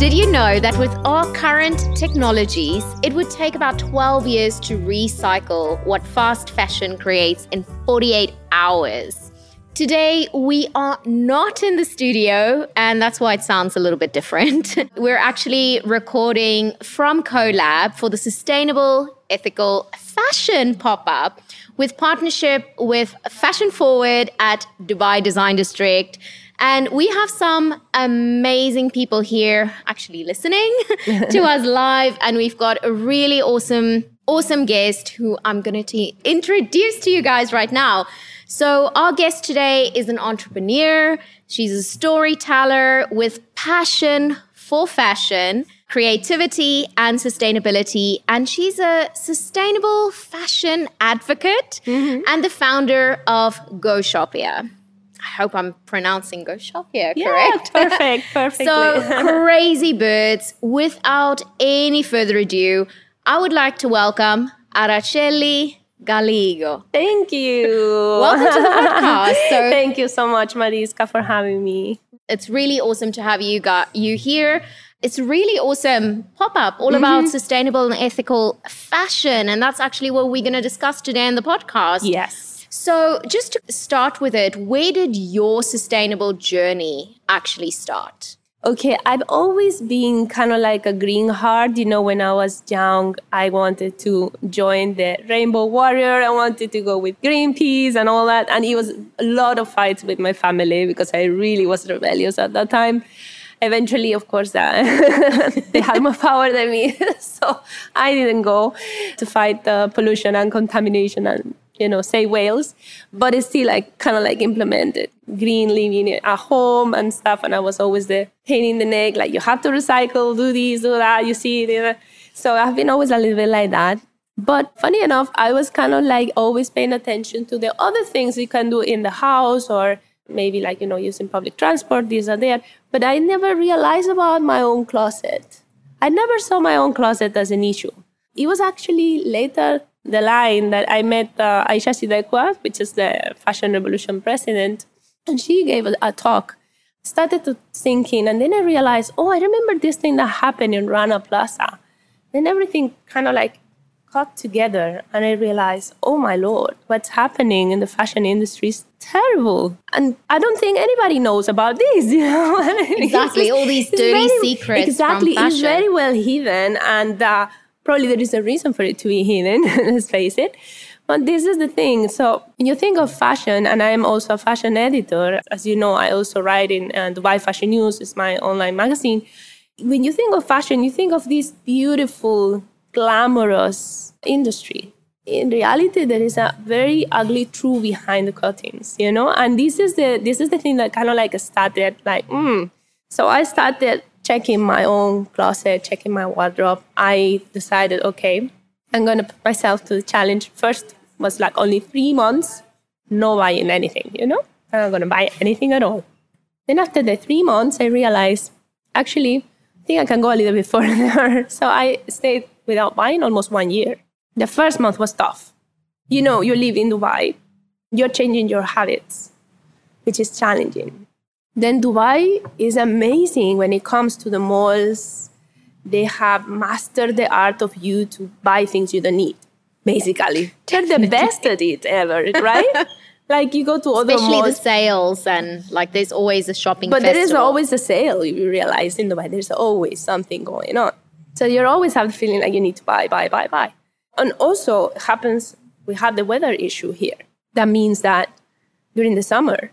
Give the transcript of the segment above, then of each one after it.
Did you know that with our current technologies, it would take about 12 years to recycle what fast fashion creates in 48 hours? Today, we are not in the studio, and that's why it sounds a little bit different. We're actually recording from CoLab for the Sustainable Ethical Fashion pop up with partnership with Fashion Forward at Dubai Design District. And we have some amazing people here actually listening to us live. And we've got a really awesome, awesome guest who I'm going to introduce to you guys right now. So, our guest today is an entrepreneur. She's a storyteller with passion for fashion creativity and sustainability. And she's a sustainable fashion advocate mm-hmm. and the founder of Go GoShopia. I hope I'm pronouncing GoShopia yeah, correct. Perfect, perfect. so, crazy birds. Without any further ado, I would like to welcome Araceli Gallego. Thank you. Welcome to the podcast. So, Thank you so much, Mariska, for having me. It's really awesome to have you got you here it's really awesome pop up all mm-hmm. about sustainable and ethical fashion. And that's actually what we're going to discuss today in the podcast. Yes. So, just to start with it, where did your sustainable journey actually start? Okay, I've always been kind of like a green heart. You know, when I was young, I wanted to join the Rainbow Warrior. I wanted to go with Greenpeace and all that. And it was a lot of fights with my family because I really was rebellious at that time eventually, of course, uh, they had more power than me. so I didn't go to fight the pollution and contamination and you know say whales, but it's still like kind of like implemented green living at home and stuff. And I was always the pain in the neck, like you have to recycle, do this, do that. You see it. So I've been always a little bit like that. But funny enough, I was kind of like always paying attention to the other things you can do in the house or maybe like you know using public transport these are there but i never realized about my own closet i never saw my own closet as an issue it was actually later the line that i met uh, aisha sidekwa which is the fashion revolution president and she gave a, a talk started to thinking and then i realized oh i remember this thing that happened in rana plaza then everything kind of like got together and I realized, oh my lord, what's happening in the fashion industry is terrible. And I don't think anybody knows about this, you know. exactly, just, all these dirty very, secrets. Exactly, it's very well hidden, and uh, probably there is a reason for it to be hidden. let's face it. But this is the thing. So when you think of fashion, and I am also a fashion editor, as you know, I also write in uh, Dubai Fashion News, is my online magazine. When you think of fashion, you think of this beautiful glamorous industry. In reality, there is a very ugly truth behind the curtains, you know. And this is the this is the thing that kind of like started like, mm. so I started checking my own closet, checking my wardrobe. I decided, okay, I'm gonna put myself to the challenge. First was like only three months, no buying anything, you know. I'm not gonna buy anything at all. Then after the three months, I realized actually I think I can go a little bit further. so I stayed without buying almost one year. The first month was tough. You know, you live in Dubai, you're changing your habits, which is challenging. Then Dubai is amazing when it comes to the malls. They have mastered the art of you to buy things you don't need, basically. They're the best at it ever, right? like you go to other Especially malls. the sales and like there's always a shopping But festival. there is always a sale, you realize in Dubai. There's always something going on. So you always have the feeling like you need to buy, buy, buy, buy. And also happens we have the weather issue here. That means that during the summer,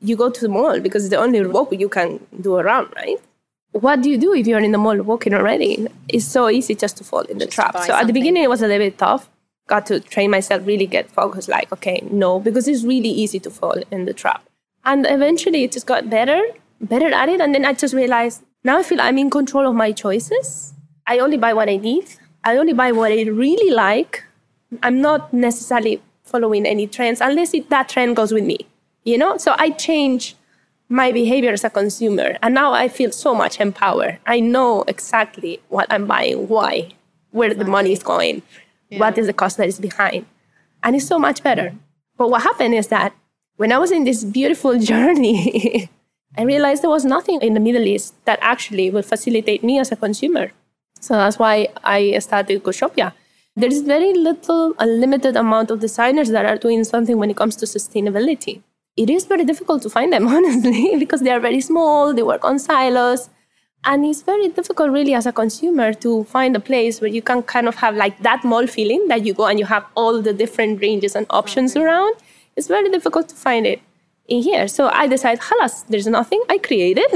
you go to the mall because it's the only walk you can do around, right? What do you do if you're in the mall walking already? It's so easy just to fall in the just trap. So something. at the beginning, it was a little bit tough. Got to train myself, really get focused, like, okay, no, because it's really easy to fall in the trap. And eventually it just got better, better at it. And then I just realized now I feel I'm in control of my choices. I only buy what I need. I only buy what I really like. I'm not necessarily following any trends unless it, that trend goes with me, you know? So I change my behavior as a consumer. And now I feel so much empowered. I know exactly what I'm buying, why, where the money is going, yeah. what is the cost that is behind. And it's so much better. But what happened is that when I was in this beautiful journey, I realized there was nothing in the Middle East that actually would facilitate me as a consumer. So that's why I started Goshopia. There is very little, a limited amount of designers that are doing something when it comes to sustainability. It is very difficult to find them, honestly, because they are very small, they work on silos. And it's very difficult, really, as a consumer, to find a place where you can kind of have like that mall feeling that you go and you have all the different ranges and options okay. around. It's very difficult to find it in here. So I decided, halas, there's nothing. I created.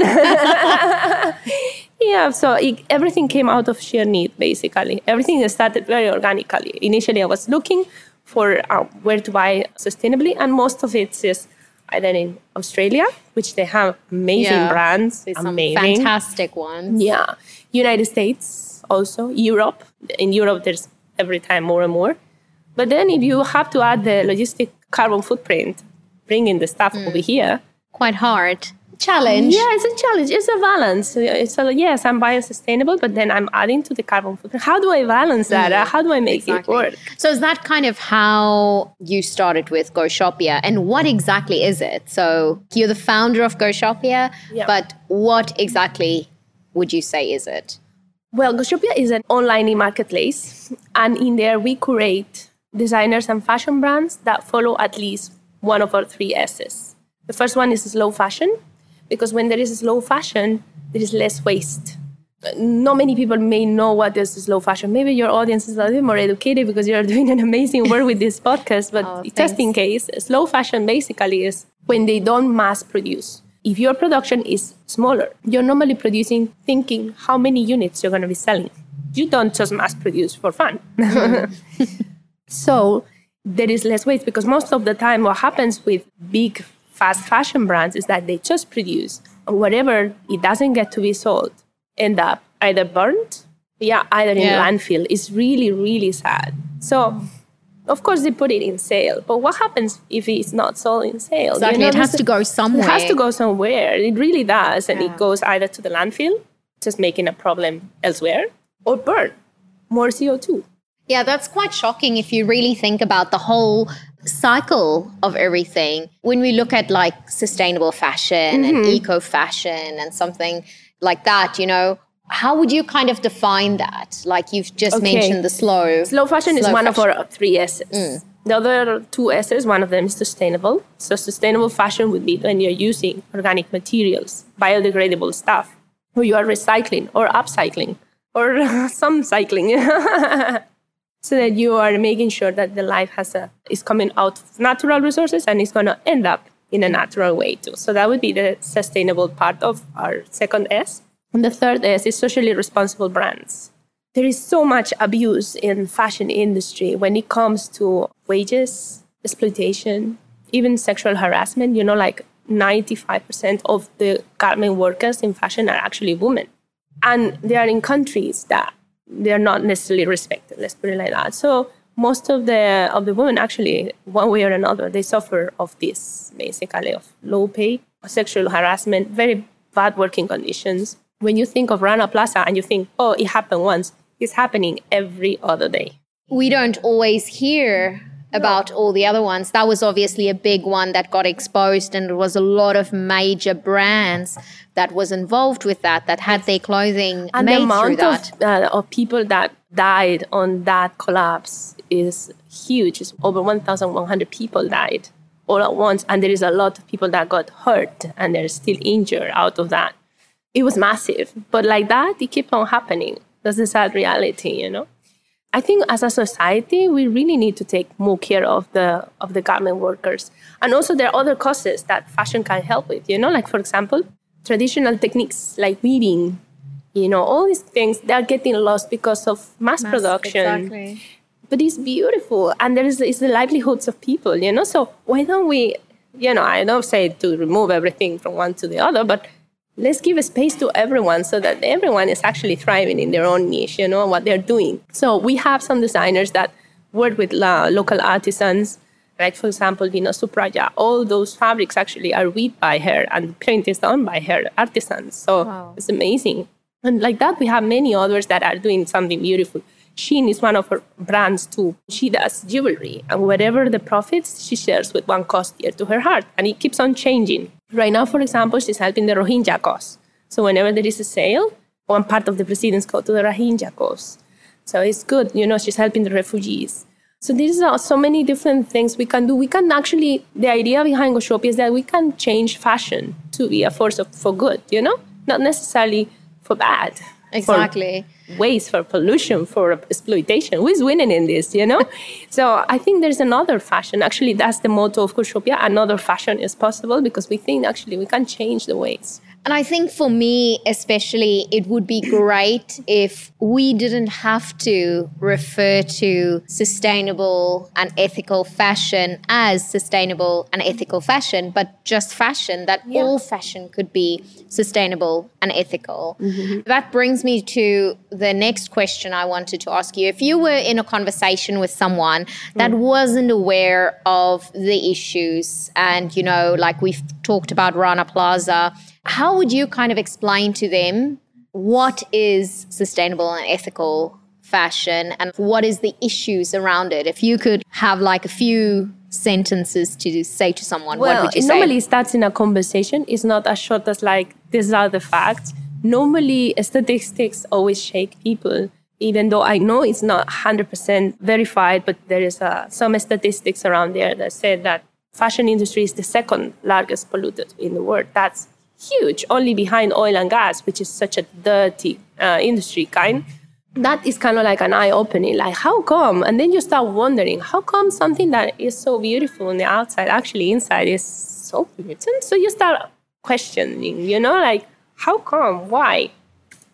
yeah, so it, everything came out of sheer need, basically. Everything started very organically. Initially, I was looking for uh, where to buy sustainably, and most of it is either in Australia, which they have amazing yeah, brands, amazing, fantastic ones. Yeah, United States also, Europe. In Europe, there's every time more and more. But then, if you have to add the logistic carbon footprint, bringing the stuff mm. over here. Quite hard. Challenge. Yeah, it's a challenge. It's a balance. It's a, yes, I'm biosustainable, but then I'm adding to the carbon footprint. How do I balance that? Mm. How do I make exactly. it work? So is that kind of how you started with GoShopia? And what exactly is it? So you're the founder of GoShopia, yeah. but what exactly would you say is it? Well, GoShopia is an online marketplace, and in there we curate designers and fashion brands that follow at least one of our three S's. The first one is slow fashion, because when there is slow fashion, there is less waste. Not many people may know what is slow fashion. Maybe your audience is a little more educated because you're doing an amazing work with this podcast. But oh, just in case, slow fashion basically is when they don't mass produce. If your production is smaller, you're normally producing thinking how many units you're going to be selling. You don't just mass produce for fun. Mm. so there is less waste because most of the time what happens with big fast fashion brands is that they just produce whatever it doesn't get to be sold end up either burnt yeah either in yeah. landfill. It's really really sad. So of course they put it in sale but what happens if it's not sold in sale? Exactly. You know, it has to go somewhere it has to go somewhere. It really does and yeah. it goes either to the landfill just making a problem elsewhere or burn more co2 yeah, that's quite shocking if you really think about the whole cycle of everything. When we look at like sustainable fashion mm-hmm. and eco fashion and something like that, you know, how would you kind of define that? Like you've just okay. mentioned the slow. Slow fashion slow is one fashion. of our three S's. Mm. The other two S's, one of them is sustainable. So sustainable fashion would be when you're using organic materials, biodegradable stuff, or you are recycling or upcycling or some cycling. so that you are making sure that the life has a is coming out of natural resources and it's going to end up in a natural way too. So that would be the sustainable part of our second S. And the third S is socially responsible brands. There is so much abuse in fashion industry when it comes to wages, exploitation, even sexual harassment. You know, like 95% of the garment workers in fashion are actually women. And they are in countries that they're not necessarily respected. Let's put it like that. So most of the of the women actually, one way or another, they suffer of this basically of low pay, sexual harassment, very bad working conditions. When you think of Rana Plaza and you think, oh, it happened once, it's happening every other day. We don't always hear about all the other ones. That was obviously a big one that got exposed, and there was a lot of major brands that was involved with that that had their clothing and made the amount through that. Of, uh, of people that died on that collapse is huge. It's over 1,100 people died all at once, and there is a lot of people that got hurt and they're still injured out of that. It was massive, but like that, it kept on happening. That's the sad reality, you know. I think as a society, we really need to take more care of the of the garment workers. And also there are other causes that fashion can help with, you know, like for example, traditional techniques like weaving, you know, all these things they are getting lost because of mass, mass production. Exactly. But it's beautiful and there is it's the livelihoods of people, you know. So why don't we you know, I don't say to remove everything from one to the other, but let's give a space to everyone so that everyone is actually thriving in their own niche, you know, what they're doing. So we have some designers that work with uh, local artisans. Like, for example, Dina Supraja, all those fabrics actually are weaved by her and print is done by her artisans. So wow. it's amazing. And like that, we have many others that are doing something beautiful. Shein is one of her brands too. She does jewelry, and whatever the profits, she shares with one cause dear to her heart, and it keeps on changing. Right now, for example, she's helping the Rohingya cause. So whenever there is a sale, one part of the proceedings go to the Rohingya cause. So it's good, you know, she's helping the refugees. So these are so many different things we can do. We can actually, the idea behind Goshopia is that we can change fashion to be a force of, for good, you know, not necessarily for bad. Exactly. For waste, for pollution, for exploitation. Who is winning in this, you know? so I think there's another fashion. Actually, that's the motto of Goshopia. Another fashion is possible because we think actually we can change the ways. And I think for me, especially, it would be great if we didn't have to refer to sustainable and ethical fashion as sustainable and ethical fashion, but just fashion, that yeah. all fashion could be sustainable and ethical. Mm-hmm. That brings me to the next question I wanted to ask you. If you were in a conversation with someone that mm. wasn't aware of the issues, and, you know, like we've talked about Rana Plaza, how would you kind of explain to them what is sustainable and ethical fashion and what is the issues around it? If you could have like a few sentences to say to someone, well, what would you say? Normally starts in a conversation. It's not as short as like these are the facts. Normally statistics always shake people. Even though I know it's not 100% verified, but there is uh, some statistics around there that said that fashion industry is the second largest polluted in the world. That's huge, only behind oil and gas, which is such a dirty uh, industry kind. That is kind of like an eye opening, like, how come? And then you start wondering, how come something that is so beautiful on the outside actually inside is so pollutant? So you start questioning, you know, like, how come? Why?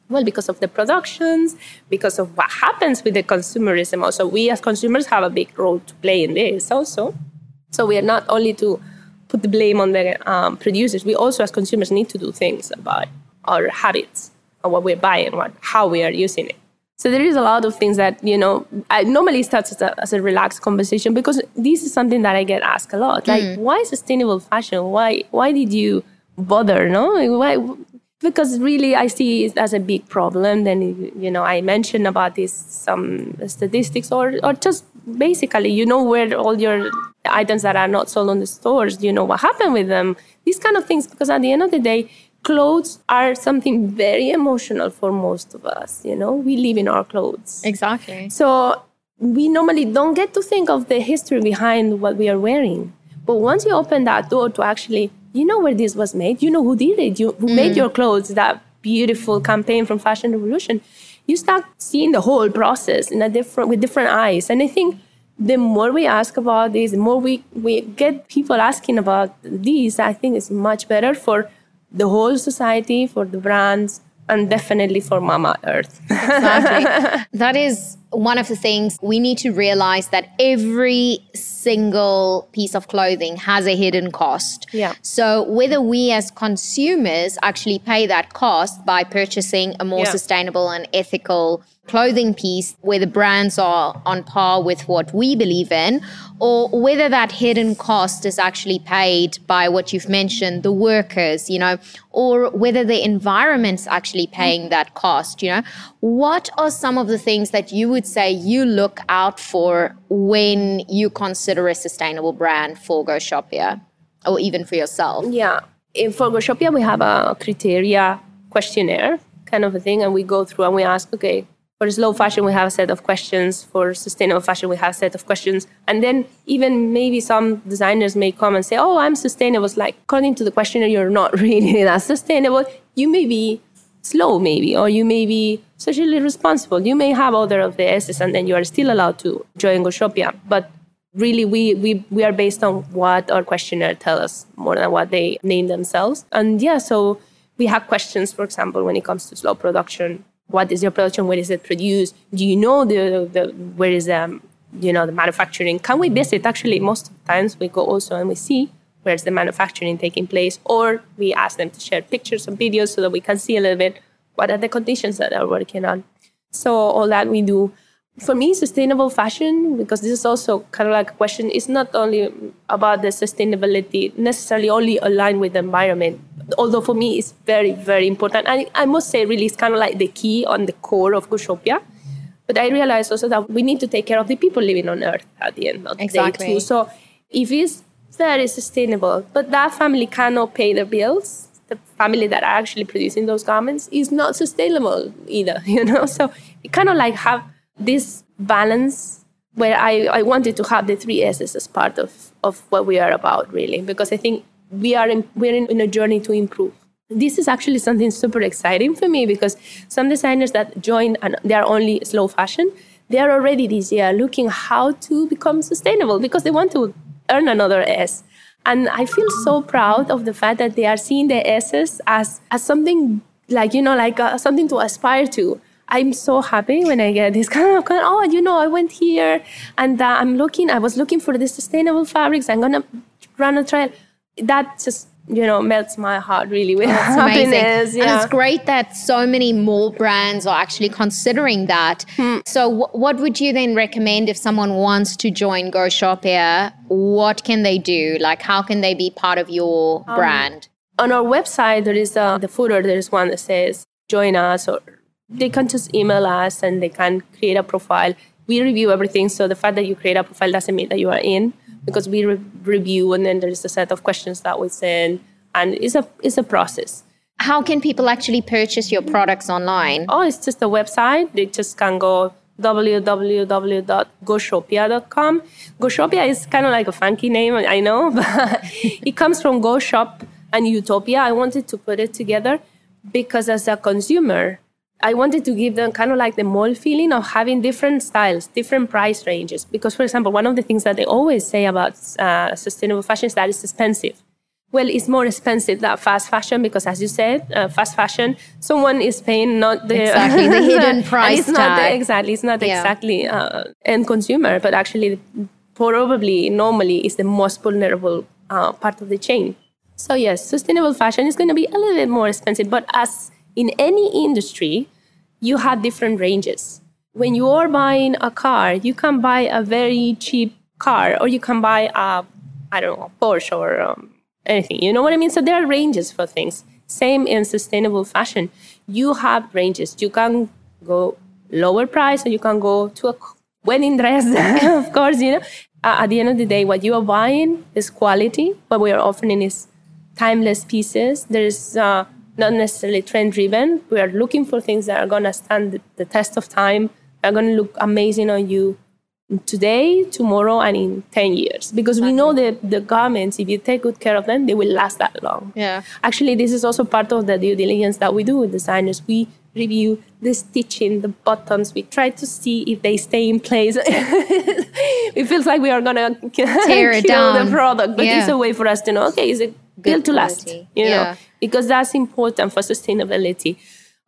Well, because of the productions, because of what happens with the consumerism. Also, we as consumers have a big role to play in this also. So we are not only to put the blame on the um, producers. We also, as consumers, need to do things about our habits and what we're buying, what, how we are using it. So there is a lot of things that you know. I normally starts as a, as a relaxed conversation because this is something that I get asked a lot. Like, mm. why sustainable fashion? Why why did you bother? No, why? Because really, I see it as a big problem. Then you know, I mentioned about this some statistics or or just basically, you know, where all your items that are not sold on the stores, you know what happened with them, these kind of things. Because at the end of the day, clothes are something very emotional for most of us. You know, we live in our clothes. Exactly. So we normally don't get to think of the history behind what we are wearing. But once you open that door to actually, you know where this was made, you know who did it, you who mm. made your clothes, that beautiful campaign from Fashion Revolution, you start seeing the whole process in a different with different eyes. And I think the more we ask about this, the more we, we get people asking about these, I think it's much better for the whole society, for the brands, and definitely for Mama Earth. exactly. That is one of the things we need to realize that every single piece of clothing has a hidden cost. Yeah. So whether we as consumers actually pay that cost by purchasing a more yeah. sustainable and ethical clothing piece where the brands are on par with what we believe in, or whether that hidden cost is actually paid by what you've mentioned, the workers, you know, or whether the environment's actually paying mm. that cost, you know. What are some of the things that you would say you look out for when you consider a sustainable brand for Goshopia or even for yourself? Yeah. In, for Goshopia, we have a criteria questionnaire kind of a thing, and we go through and we ask, okay, for slow fashion, we have a set of questions. For sustainable fashion, we have a set of questions. And then even maybe some designers may come and say, oh, I'm sustainable. It's like, according to the questionnaire, you're not really that sustainable. You may be slow, maybe, or you may be socially responsible. You may have other of the S's, and then you are still allowed to join Goshopia. But really, we, we, we are based on what our questionnaire tell us more than what they name themselves. And yeah, so we have questions, for example, when it comes to slow production what is your production where is it produced do you know the, the where is um you know the manufacturing can we visit actually most of the times we go also and we see where's the manufacturing taking place, or we ask them to share pictures and videos so that we can see a little bit what are the conditions that they're working on. So all that we do. For me, sustainable fashion, because this is also kind of like a question, is not only about the sustainability necessarily only aligned with the environment, although for me it's very, very important. And I must say, really, it's kind of like the key on the core of Goshopia. But I realize also that we need to take care of the people living on Earth at the end of the exactly. day too. So if it's very sustainable, but that family cannot pay their bills, the family that are actually producing those garments is not sustainable either, you know? So it kind of like have this balance where I, I wanted to have the three S's as part of, of what we are about really, because I think we are in, we're in, in a journey to improve. This is actually something super exciting for me because some designers that join and they're only slow fashion they're already this year looking how to become sustainable because they want to earn another s. And i feel so proud of the fact that they are seeing the s's as as something like you know like uh, something to aspire to. I'm so happy when i get this kind of oh you know i went here and uh, i'm looking i was looking for the sustainable fabrics. I'm gonna run a trial that just you know melts my heart really with That's happiness. Yeah. And it's great that so many more brands are actually considering that. Hmm. So, w- what would you then recommend if someone wants to join Goshopia? What can they do? Like, how can they be part of your um, brand? On our website, there is uh, the footer. There is one that says "Join us," or they can just email us and they can create a profile. We review everything, so the fact that you create a profile doesn't mean that you are in because we re- review and then there's a set of questions that we send and it's a it's a process. How can people actually purchase your products online? Oh it's just a website. They just can go www.goshopia.com goshopia is kind of like a funky name i know but it comes from go shop and utopia. I wanted to put it together because as a consumer I wanted to give them kind of like the mall feeling of having different styles, different price ranges. Because, for example, one of the things that they always say about uh, sustainable fashion is that it's expensive. Well, it's more expensive than fast fashion because, as you said, uh, fast fashion, someone is paying not the exactly the hidden price it's tag. Not the, exactly, it's not yeah. exactly uh, end consumer, but actually, probably normally is the most vulnerable uh, part of the chain. So yes, sustainable fashion is going to be a little bit more expensive, but as in any industry, you have different ranges. When you are buying a car, you can buy a very cheap car, or you can buy a, I don't know, Porsche or um, anything. You know what I mean? So there are ranges for things. Same in sustainable fashion. You have ranges. You can go lower price, or you can go to a wedding dress, of course. You know, at the end of the day, what you are buying is quality. What we are offering is timeless pieces. There's uh, not necessarily trend driven. We are looking for things that are going to stand the test of time, are going to look amazing on you today, tomorrow, and in 10 years. Because exactly. we know that the garments, if you take good care of them, they will last that long. Yeah. Actually, this is also part of the due diligence that we do with designers. We review the stitching, the buttons. We try to see if they stay in place. it feels like we are gonna tear it down the product, but yeah. it's a way for us to know. Okay, is it built to last? You yeah. know, because that's important for sustainability.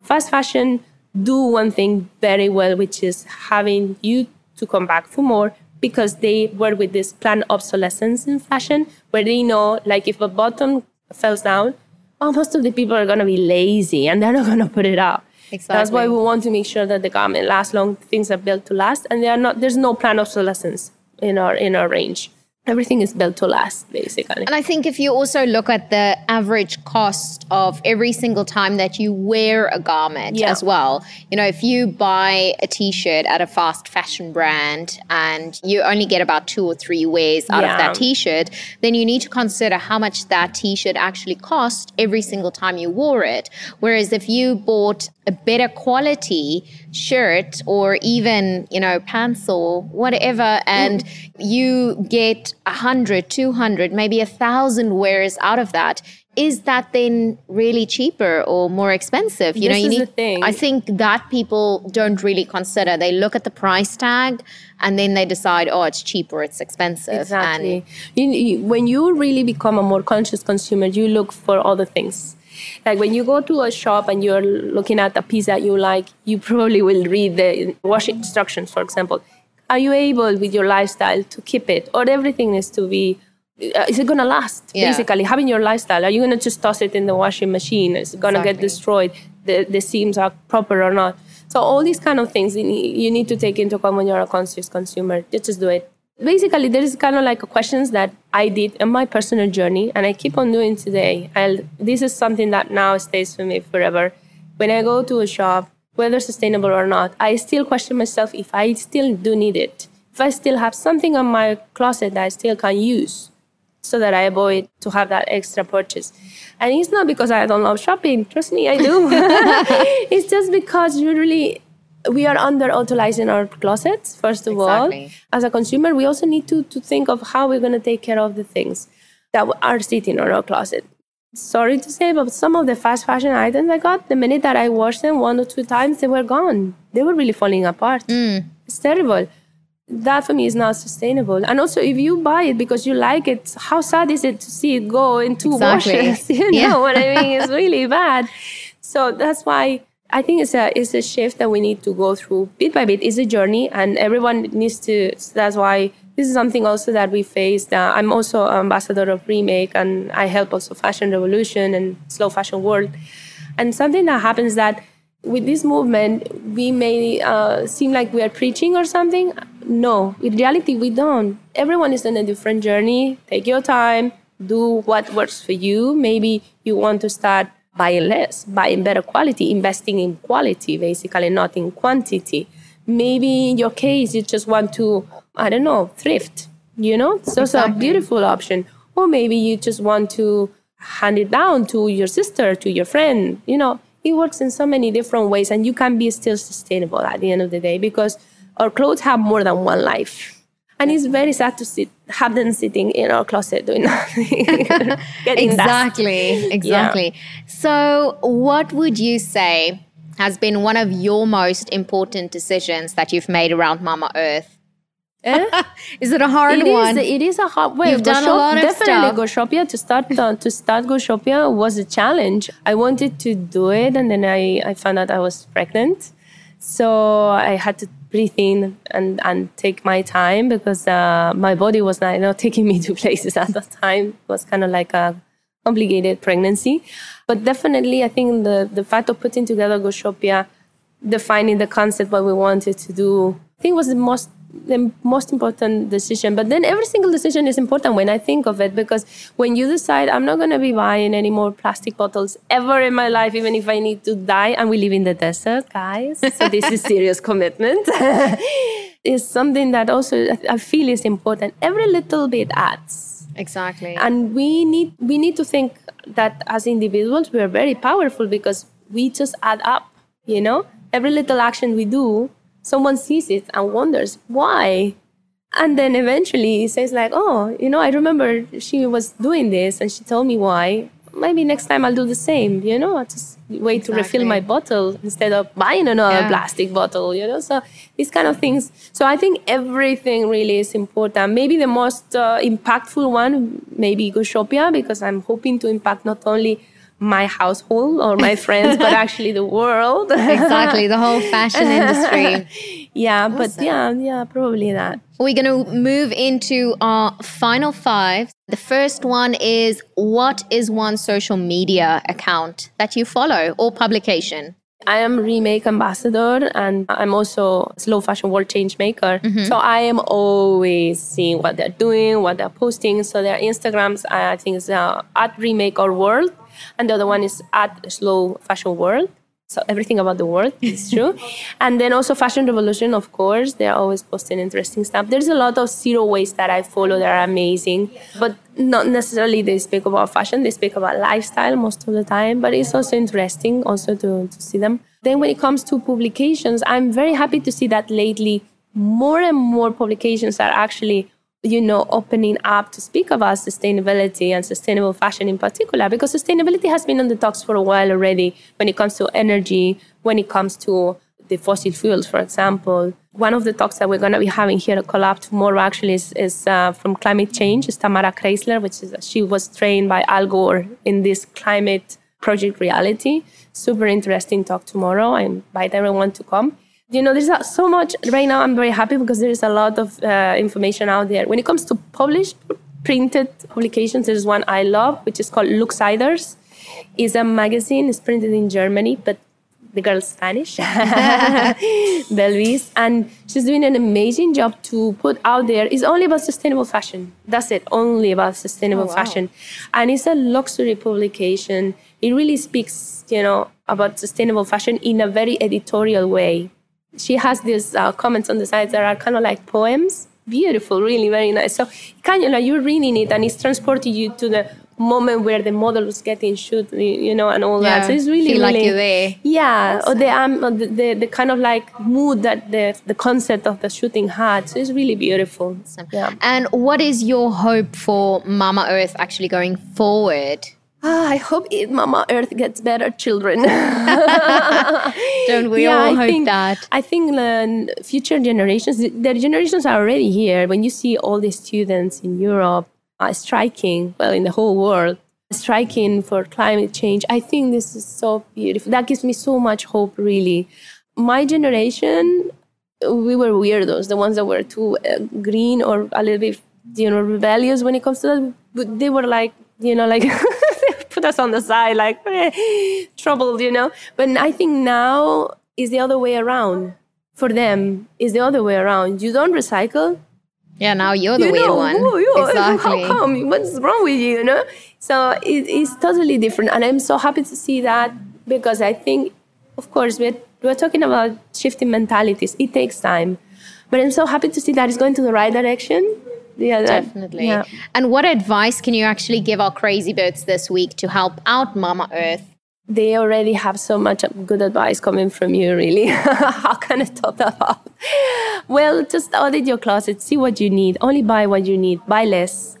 Fast fashion do one thing very well, which is having you to come back for more because they work with this planned obsolescence in fashion, where they know, like, if a bottom falls down, well, most of the people are going to be lazy and they're not going to put it up. Exactly. That's why we want to make sure that the garment lasts long. Things are built to last, and they are not. There's no planned obsolescence in our in our range everything is built to last basically and i think if you also look at the average cost of every single time that you wear a garment yeah. as well you know if you buy a t-shirt at a fast fashion brand and you only get about two or three wears out yeah. of that t-shirt then you need to consider how much that t-shirt actually cost every single time you wore it whereas if you bought a better quality shirt or even you know pants or whatever and mm. you get a hundred, two hundred, maybe a thousand wears out of that is that then really cheaper or more expensive you this know you need thing. i think that people don't really consider they look at the price tag and then they decide oh it's cheap or it's expensive exactly you, you, when you really become a more conscious consumer you look for other things like when you go to a shop and you're looking at a piece that you like, you probably will read the wash instructions, for example. Are you able with your lifestyle to keep it? Or everything needs to be uh, is it gonna last? Yeah. Basically, having your lifestyle, are you gonna just toss it in the washing machine? Is it gonna get destroyed? The the seams are proper or not? So all these kind of things you need, you need to take into account when you're a conscious consumer. You Just do it. Basically, there is kind of like questions that I did in my personal journey, and I keep on doing today. I'll, this is something that now stays with me forever. When I go to a shop, whether sustainable or not, I still question myself if I still do need it. If I still have something on my closet that I still can use so that I avoid to have that extra purchase. And it's not because I don't love shopping. Trust me, I do. it's just because usually we are under utilizing our closets, first of all. As a consumer, we also need to, to think of how we're going to take care of the things that are sitting in our closet. Sorry to say, but some of the fast fashion items I got, the minute that I washed them one or two times, they were gone. They were really falling apart. Mm. It's terrible that for me is not sustainable. And also, if you buy it because you like it, how sad is it to see it go in two Exactly. washes? You know Yeah. what I mean? It's really bad. So that's why I think it's a it's a shift that we need to go through bit by bit. It's a journey, and everyone needs to. That's why this is something also that we faced. Uh, I'm also ambassador of Remake, and I help also Fashion Revolution and Slow Fashion World. And something that happens that with this movement, we may uh, seem like we are preaching or something. No, in reality, we don't. Everyone is on a different journey. Take your time, do what works for you. Maybe you want to start buying less, buying better quality, investing in quality, basically, not in quantity. Maybe in your case, you just want to, I don't know, thrift, you know? So it's a beautiful option. Or maybe you just want to hand it down to your sister, to your friend, you know? It works in so many different ways, and you can be still sustainable at the end of the day because our clothes have more than one life. And it's very sad to sit, have them sitting in our closet doing nothing. Dust. Exactly, exactly. So, what would you say has been one of your most important decisions that you've made around Mama Earth? Eh? Is it a hard It is. one? It is a hard. Well, You've done a lot of definitely stuff. Go Shopia to start uh, to start Go Shopia was a challenge. I wanted to do it, and then I I found out I was pregnant, so I had to breathe in and and take my time because uh, my body was not, taking me to places at that time. It was kind of like a complicated pregnancy, but definitely I think the the fact of putting together Go Shopia, defining the concept what we wanted to do, I think was the most the most important decision. But then every single decision is important when I think of it because when you decide I'm not gonna be buying any more plastic bottles ever in my life, even if I need to die, and we live in the desert, guys. So this is serious commitment. is something that also I feel is important. Every little bit adds exactly. and we need we need to think that as individuals we are very powerful because we just add up you know every little action we do someone sees it and wonders why. And then eventually he says like oh you know i remember she was doing this and she told me why. Maybe next time i'll do the same you know i just wait to refill my bottle instead of buying another Yeah. plastic bottle you know. So these kind of things. So i think everything really is important. Maybe the most uh, impactful one maybe go shopia because i'm hoping to impact not only my household or my friends but actually the world exactly, the whole fashion industry. yeah but yeah yeah probably that We're going to move into our final five. The first one is what is one social media account that you follow or publication? I am Remake Ambassador and I'm also Slow Fashion World Change Maker. So I am always seeing what they're doing, what they're posting. So their Instagrams, I I think, is uh, at Remake Our World, and the other one is at Slow Fashion World. So everything about the world is true. and then also Fashion Revolution, of course, they're always posting interesting stuff. There's a lot of zero waste that I follow that are amazing, but not necessarily they speak about fashion. They speak about lifestyle most of the time, but it's also interesting also to, to see them. Then when it comes to publications, I'm very happy to see that lately more and more publications are actually you know opening up to speak about sustainability and sustainable fashion in particular because sustainability has been on the talks for a while already when it comes to energy when it comes to the fossil fuels for example. One of the talks that we're going to be having here at collab tomorrow actually is, is uh, from climate change. Is tamara kreisler which is she was trained by al gore in this climate project reality. Super interesting talk tomorrow i invite everyone to come you know there's so much right now i'm very happy because there is a lot of uh, information out there when it comes to published printed publications. There's one I love, which is called Luxiders. It's a magazine. It's printed in Germany, but the girl's Spanish, Belvis, and she's doing an amazing job to put out there. It's only about sustainable fashion. That's it, only about sustainable oh, wow. fashion, and it's a luxury publication. It really speaks, you know, about sustainable fashion in a very editorial way. She has these uh, comments on the sides that are kind of like poems. Beautiful, really very nice. So kind of like you're reading it and it's transporting you to the moment where the model was getting shoot, you know, and all yeah, that. So it's really, feel really, like you're there. Yeah, awesome. or the um, the, the, the kind of like mood that the the concept of the shooting had. So it's really beautiful. Awesome. Yeah. And what is your hope for Mama Earth actually going forward? Ah, I hope it, Mama Earth gets better children. Don't we yeah, all I hope think, that? I think the future generations, the generations are already here. When you see all the students in Europe uh, striking, well, in the whole world, striking for climate change. I think this is so beautiful. That gives me so much hope, really. My generation, we were weirdos, the ones that were too uh, green or a little bit, you know, rebellious when it comes to that. But they were like, you know, like put us on the side, like eh, troubled, you know. But I think now is the other way around. For them, is the other way around. You don't recycle, yeah, now you're the you weird know, one. you exactly. How come? What's wrong with you? You know. So it, it's totally different, and I'm so happy to see that because I think, of course, we're we're talking about shifting mentalities. It takes time, but I'm so happy to see that it's going to the right direction. Yeah, that, definitely. Yeah. And what advice can you actually give our crazy birds this week to help out Mama Earth they already have so much good advice coming from you, really. How can I top that up? Well, just audit your closet, see what you need. Only buy what you need. Buy less,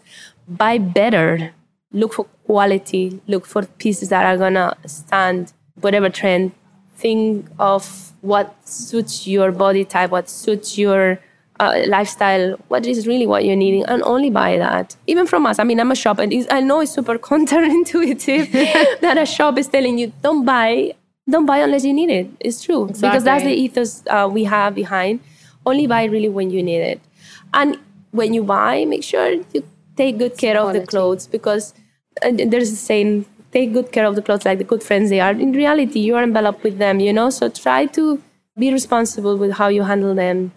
buy better. Look for quality. Look for pieces that are gonna stand whatever trend. Think of what suits your body type, what suits your uh, lifestyle, what is really what you're needing, and only buy that. Even from us, I mean, I'm a shop, and I know it's super counterintuitive that a shop is telling you don't buy, don't buy unless you need it. It's true exactly. because that's the ethos uh, we have behind. Only buy really when you need it, and when you buy, make sure you take good care of the clothes because uh, there's a saying take good care of the clothes like the good friends they are. In reality, you are enveloped with them, you know. So try to be responsible with how you handle them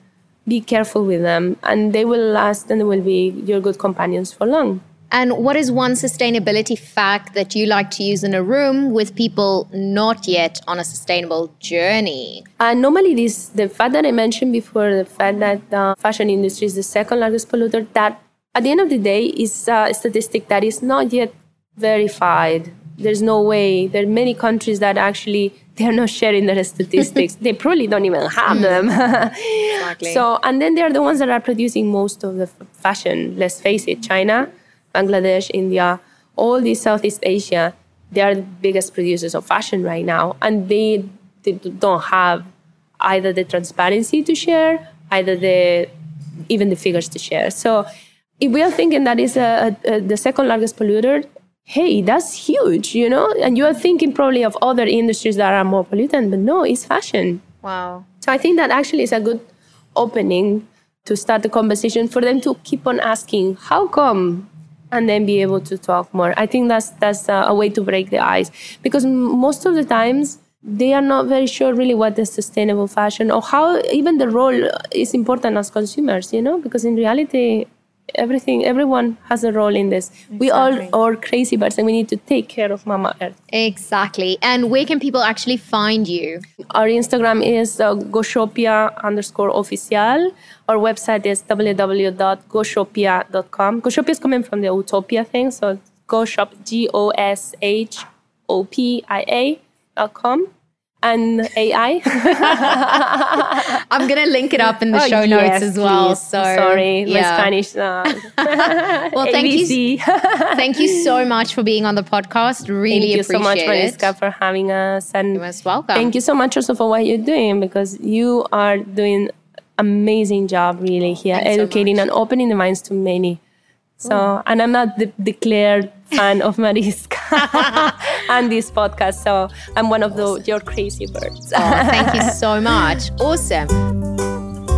be careful with them and they will last and they will be your good companions for long. And what is one sustainability fact that you like to use in a room with people not yet on a sustainable journey? Uh, normally, this the fact that I mentioned before, the fact that the fashion industry is the second largest polluter, that at the end of the day is a statistic that is not yet verified. There's no way. There are many countries that actually they're not sharing their statistics. they probably don't even have hmm. them. exactly. So, and then they're the ones that are producing most of the fashion. Let's face it, China, Bangladesh, India, all these Southeast Asia, they are the biggest producers of fashion right now, and they, they don't have either the transparency to share, either the even the figures to share. So, if we are thinking that is a, a, a, the second largest polluter, hey, that's huge, you know? And you are thinking probably of other industries that are more pollutant, but no, it's fashion. Wow. So I think that actually is a good opening to start the conversation for them to keep on asking, how come? And then be able to talk more. I think that's that's a way to break the ice because most of the times they are not very sure really what is sustainable fashion or how even the role is important as consumers. You know, because in reality, everything everyone has a role in this. Exactly. we all are crazy birds and we need to take care of mama earth. Exactly. And where can people actually find you? Our instagram is uh, goshopia underscore official. Our website is www.goshopia.com goshopia is coming from the utopia thing so goshop g-o-s-h-o-p-i-a dot com and AI. I'm gonna link it up in the oh, show notes as well. Please. So sorry, yeah. my Spanish. Uh, well, thank you, thank you so much for being on the podcast. Really appreciate it. thank you so much, Mariska, for having us. And You're most welcome. Thank you so much also for what you're doing because you are doing amazing job really here, Thanks educating so and opening the minds to many. So, and I'm not the declared fan of Mariska and this podcast. So I'm one of the your crazy birds. oh, thank you so much. Awesome.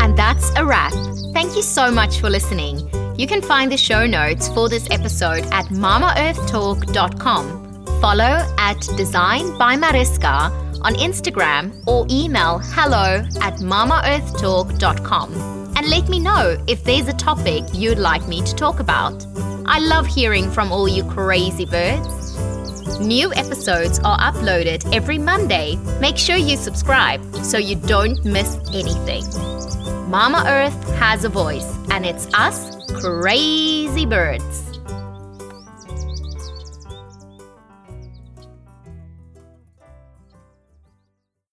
And that's a wrap. Thank you so much for listening. You can find the show notes for this episode at mamaearthtalk.com. Follow at Design by Mariska on Instagram or email hello at mamaearthtalk.com and let me know if there's a topic you'd like me to talk about. I love hearing from all you crazy birds. New episodes are uploaded every Monday. Make sure you subscribe so you don't miss anything. Mama Earth has a voice, and it's us, crazy birds.